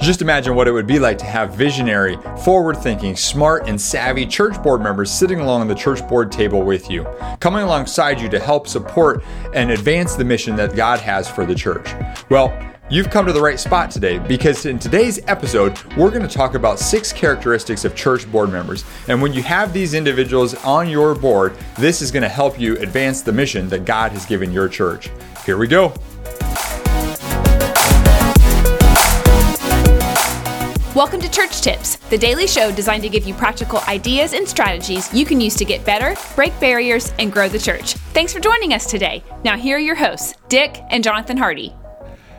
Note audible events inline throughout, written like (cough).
Just imagine what it would be like to have visionary, forward thinking, smart, and savvy church board members sitting along the church board table with you, coming alongside you to help support and advance the mission that God has for the church. Well, You've come to the right spot today because in today's episode, we're going to talk about six characteristics of church board members. And when you have these individuals on your board, this is going to help you advance the mission that God has given your church. Here we go. Welcome to Church Tips, the daily show designed to give you practical ideas and strategies you can use to get better, break barriers, and grow the church. Thanks for joining us today. Now, here are your hosts, Dick and Jonathan Hardy.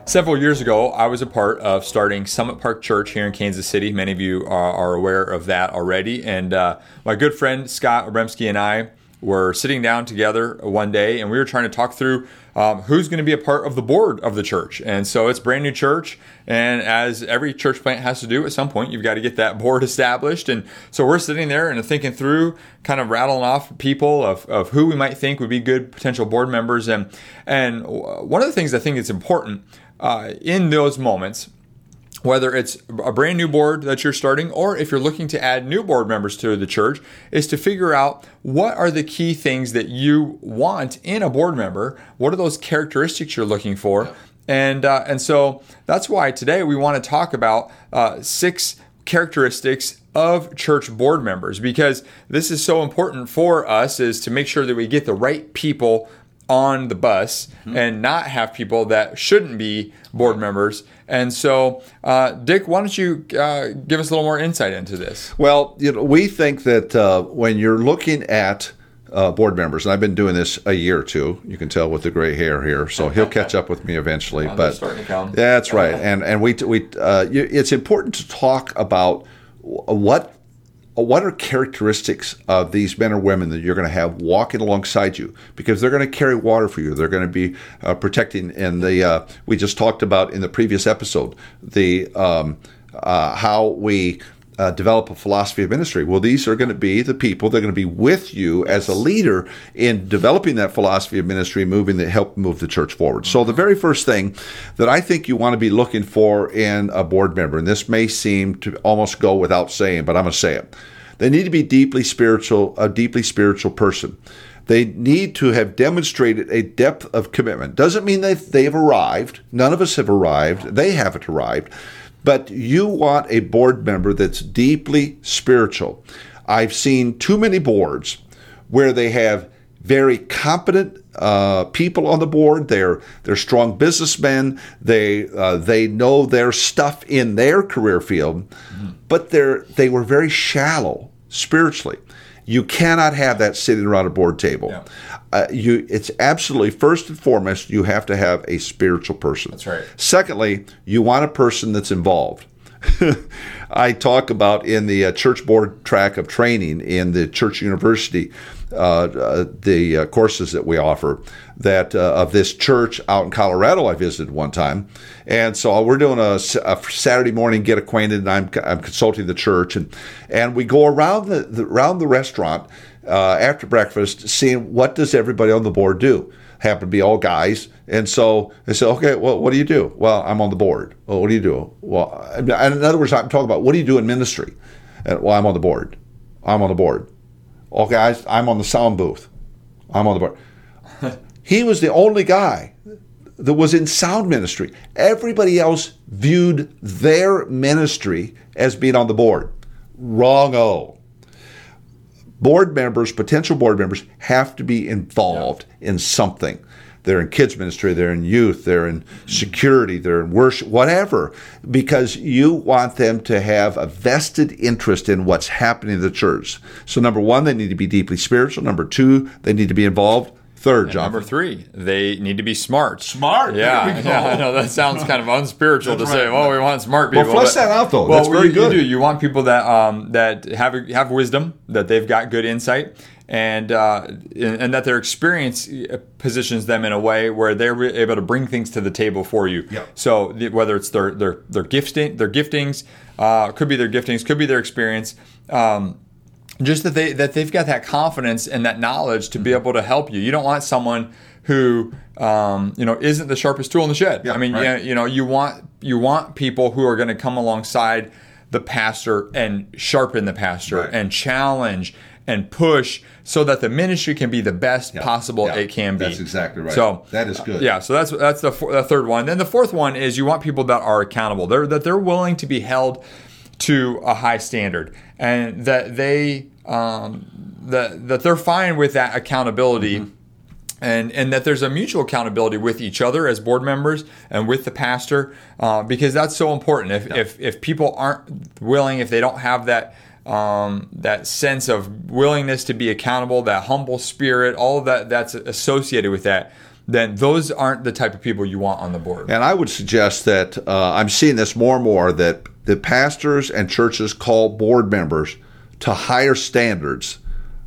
Several years ago, I was a part of starting Summit Park Church here in Kansas City. Many of you are, are aware of that already. And uh, my good friend Scott Obremski and I were sitting down together one day and we were trying to talk through um, who's going to be a part of the board of the church. And so it's brand new church. And as every church plant has to do at some point, you've got to get that (laughs) board established. And so we're sitting there and thinking through, kind of rattling off people of, of who we might think would be good potential board members. And, and one of the things I think is important uh, in those moments whether it's a brand new board that you're starting or if you're looking to add new board members to the church, is to figure out what are the key things that you want in a board member. What are those characteristics you're looking for? And uh, and so that's why today we want to talk about uh, six characteristics of church board members because this is so important for us is to make sure that we get the right people on the bus mm-hmm. and not have people that shouldn't be board members. And so, uh, Dick, why don't you uh, give us a little more insight into this? Well, you know, we think that uh, when you're looking at uh, board members, and I've been doing this a year or two. You can tell with the gray hair here, so he'll catch up with me eventually. (laughs) Well, but that's right, and and we we uh, it's important to talk about what what are characteristics of these men or women that you're going to have walking alongside you? Because they're going to carry water for you. They're going to be uh, protecting and the uh, we just talked about in the previous episode the um, uh, how we uh, develop a philosophy of ministry. Well, these are going to be the people that are going to be with you as a leader in developing that philosophy of ministry, moving that help move the church forward. So, the very first thing that I think you want to be looking for in a board member, and this may seem to almost go without saying, but I'm going to say it. They need to be deeply spiritual, a deeply spiritual person. They need to have demonstrated a depth of commitment. Doesn't mean that they've arrived. None of us have arrived. They haven't arrived but you want a board member that's deeply spiritual. I've seen too many boards where they have very competent uh, people on the board. They're they're strong businessmen. They uh, they know their stuff in their career field, mm-hmm. but they're they were very shallow spiritually. You cannot have that sitting around a board table. Yeah. Uh, you, it's absolutely first and foremost. You have to have a spiritual person. That's right. Secondly, you want a person that's involved. (laughs) I talk about in the uh, church board track of training in the church university, uh, uh, the uh, courses that we offer that uh, of this church out in Colorado. I visited one time, and so we're doing a, a Saturday morning get acquainted, and I'm, I'm consulting the church, and and we go around the, the around the restaurant after breakfast, seeing what does everybody on the board do. Happen to be all guys, and so they said, "Okay, well, what do you do?" Well, I'm on the board. Well, what do you do? Well, in other words, I'm talking about what do you do in ministry? And, well, I'm on the board. I'm on the board. All guys, I'm on the sound booth. I'm on the board. (laughs) he was the only guy that was in sound ministry. Everybody else viewed their ministry as being on the board. Wrong oh board members, potential board members, have to be involved yeah. in something. They're in kids ministry, they're in youth, they're in security, they're in worship, whatever, because you want them to have a vested interest in what's happening in the church. So, number one, they need to be deeply spiritual. Number two, they need to be involved. Third, John. Number three, they need to be smart. Smart. Yeah, yeah. (laughs) I know that sounds kind of unspiritual to right. say. Well, we want smart people. Well, flesh that out though. Well, That's very you, good. You do. You want people that um, that have have wisdom, that they've got good insight, and uh, and that their experience uh, positions them in a way where they're able to bring things to the table for you. Yep. So whether it's their their their gifting, their giftings, uh, could be their giftings, could be their experience. Um, just that they that they've got that confidence and that knowledge to be mm-hmm. able to help you. You don't want someone who um, you know isn't the sharpest tool in the shed. Yeah, I mean, right. you, you know, you want you want people who are going to come alongside the pastor and sharpen the pastor Right. and challenge and push so that the ministry can be the best possible yeah. it can be. That's exactly right. So That is good. Yeah, so that's that's the, four, the third one. Then the fourth one is you want people that are accountable. They're that they're willing to be held to a high standard and that they um, that that they're fine with that accountability. Mm-hmm. And, and that there's a mutual accountability with each other as board members and with the pastor uh, because that's so important. If, if, if people aren't willing, if they don't have that um, that sense of willingness to be accountable, that humble spirit, all of that that's associated with that, then those aren't the type of people you want on the board. And I would suggest that uh, I'm seeing this more and more that the pastors and churches call board members to higher standards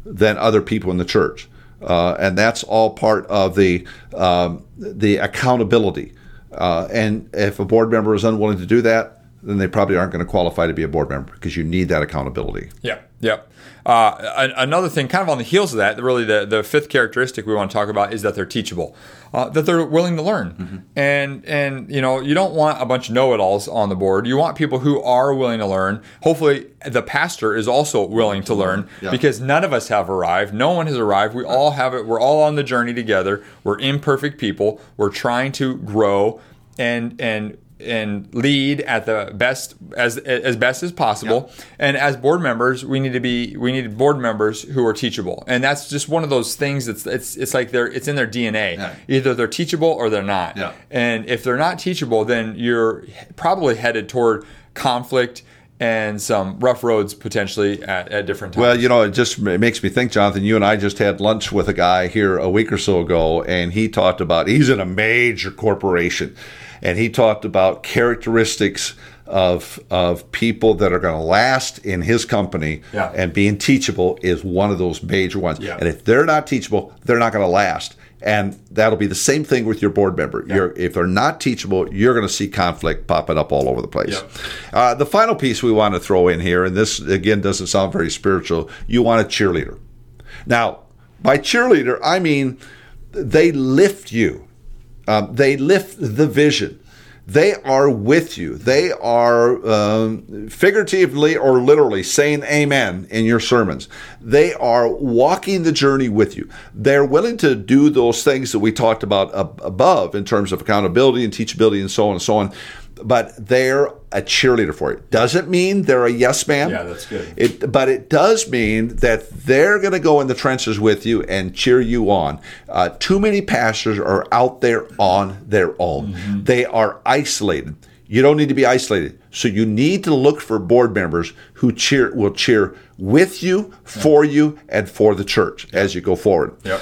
than other people in the church, uh, and that's all part of the um, the accountability. Uh, and if a board member is unwilling to do that, then they probably aren't going to qualify to be a board member because you need that accountability. Yeah, yeah. Uh, another thing, kind of on the heels of that, really the, the fifth characteristic we want to talk about is that they're teachable, uh, that they're willing to learn, and and you know you don't want a bunch of know-it-alls on the board. You want people who are willing to learn. Hopefully, the pastor is also willing to learn Yeah. because none of us have arrived. No one has arrived. We all have it. We're all on the journey together. We're imperfect people. We're trying to grow and and and lead at the best as as best as possible. And as board members, we need to be we need board members who are teachable. And that's just one of those things that's it's it's like they're it's in their DNA. Yeah. Either they're teachable or they're not. Yeah. And if they're not teachable, then you're probably headed toward conflict and some rough roads potentially at, at different times. Well, you know, it just it makes me think, Jonathan. You and I just had lunch with a guy here a week or so ago, and he talked about he's in a major corporation, and he talked about characteristics of of people that are going to last in his company, Yeah. and being teachable is one of those major ones. Yeah. And if they're not teachable, they're not going to last. And that'll be the same thing with your board member. You're, if they're not teachable, you're going to see conflict popping up all over the place. Yep. Uh, the final piece we want to throw in here, and this again doesn't sound very spiritual, you want a cheerleader. Now, by cheerleader, I mean they lift you, um, they lift the vision. They are with you. They are um, figuratively or literally saying amen in your sermons. They are walking the journey with you. They're willing to do those things that we talked about ab- above in terms of accountability and teachability and so on and so on. But they're a cheerleader for it. Doesn't mean they're a yes man. Yeah, that's good. It, but it does mean that they're going to go in the trenches with you and cheer you on. Uh, too many pastors are out there on their own. Mm-hmm. They are isolated. You don't need to be isolated. So you need to look for board members who cheer will cheer with you, for you, and for the church as you go forward. Yep.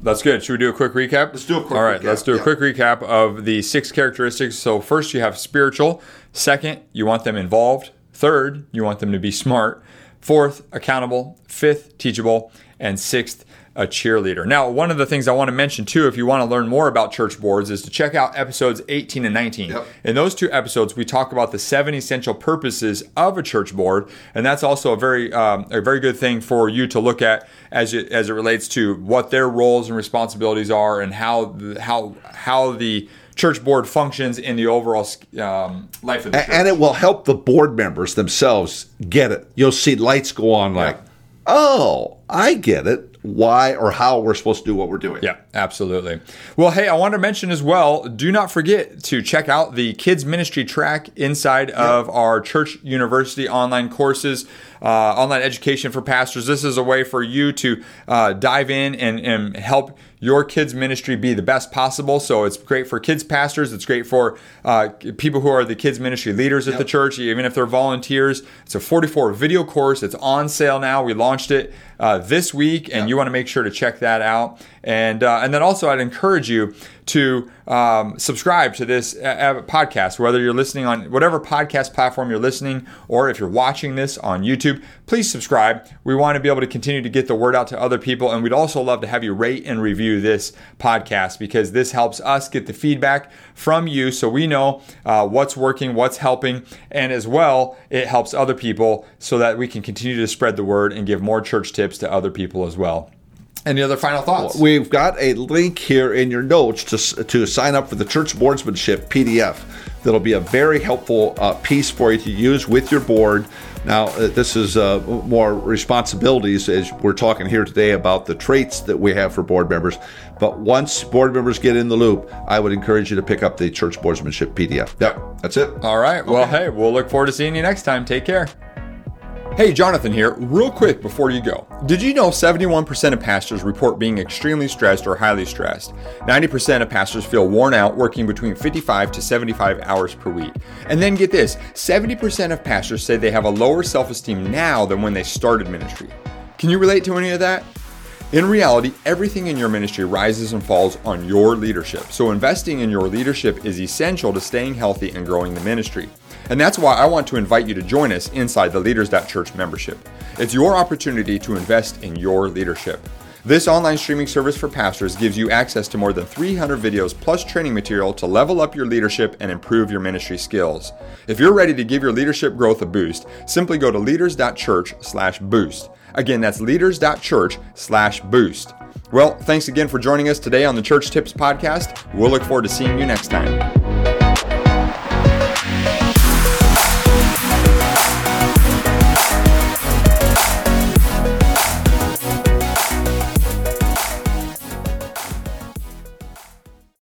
That's good. Should we do a quick recap? Let's do a quick All right, recap, let's do a yeah. quick recap of the six characteristics. So, first, you have spiritual. Second, you want them involved. Third, you want them to be smart. Fourth, accountable. Fifth, teachable. And sixth, a cheerleader. Now, one of the things I want to mention too, if you want to learn more about church boards, is to check out episodes 18 and 19. Yep. In those two episodes, we talk about the seven essential purposes of a church board, and that's also a very um, a very good thing for you to look at as it as it relates to what their roles and responsibilities are, and how the, how how the church board functions in the overall um, life of the church. And it will help the board members themselves get it. You'll see lights go on like, oh, I get it. Why or how we're supposed to do what we're doing. Yeah, absolutely. Well, hey, I want to mention as well do not forget to check out the kids ministry track inside of our church university online courses, uh, online education for pastors. This is a way for you to uh, dive in and, and help your kids ministry be the best possible. So it's great for kids pastors. It's great for uh, people who are the kids ministry leaders at the church, even if they're volunteers. It's a 44 video course. It's on sale now. We launched it uh, this week, and you want to make sure to check that out. And uh, and then also, I'd encourage you to um, subscribe to this uh, uh, podcast, whether you're listening on whatever podcast platform you're listening, or if you're watching this on YouTube. Please subscribe. We want to be able to continue to get the word out to other people, and we'd also love to have you rate and review this podcast because this helps us get the feedback from you, so we know uh, what's working, what's helping, and as well, it helps other people so that we can continue to spread the word and give more church tips to other people as well. Any other final thoughts? We've got a link here in your notes to, to sign up for the church boardsmanship PDF. That'll be a very helpful uh, piece for you to use with your board. Now, uh, this is uh, more responsibilities as we're talking here today about the traits that we have for board members. But once board members get in the loop, I would encourage you to pick up the church boardsmanship PDF. Yep, that's it. All right. Well, hey, we'll look forward to seeing you next time. Take care. Hey, Jonathan here. Real quick before you go. Did you know 71% of pastors report being extremely stressed or highly stressed? 90% of pastors feel worn out working between 55 to 75 hours per week. And then get this 70% of pastors say they have a lower self esteem now than when they started ministry. Can you relate to any of that? In reality, everything in your ministry rises and falls on your leadership. So, investing in your leadership is essential to staying healthy and growing the ministry. And that's why I want to invite you to join us inside the Leaders.Church membership. It's your opportunity to invest in your leadership. This online streaming service for pastors gives you access to more than 300 videos plus training material to level up your leadership and improve your ministry skills. If you're ready to give your leadership growth a boost, simply go to leaders.church/boost. Again, that's leaders.church/boost. Well, thanks again for joining us today on the Church Tips podcast. We'll look forward to seeing you next time.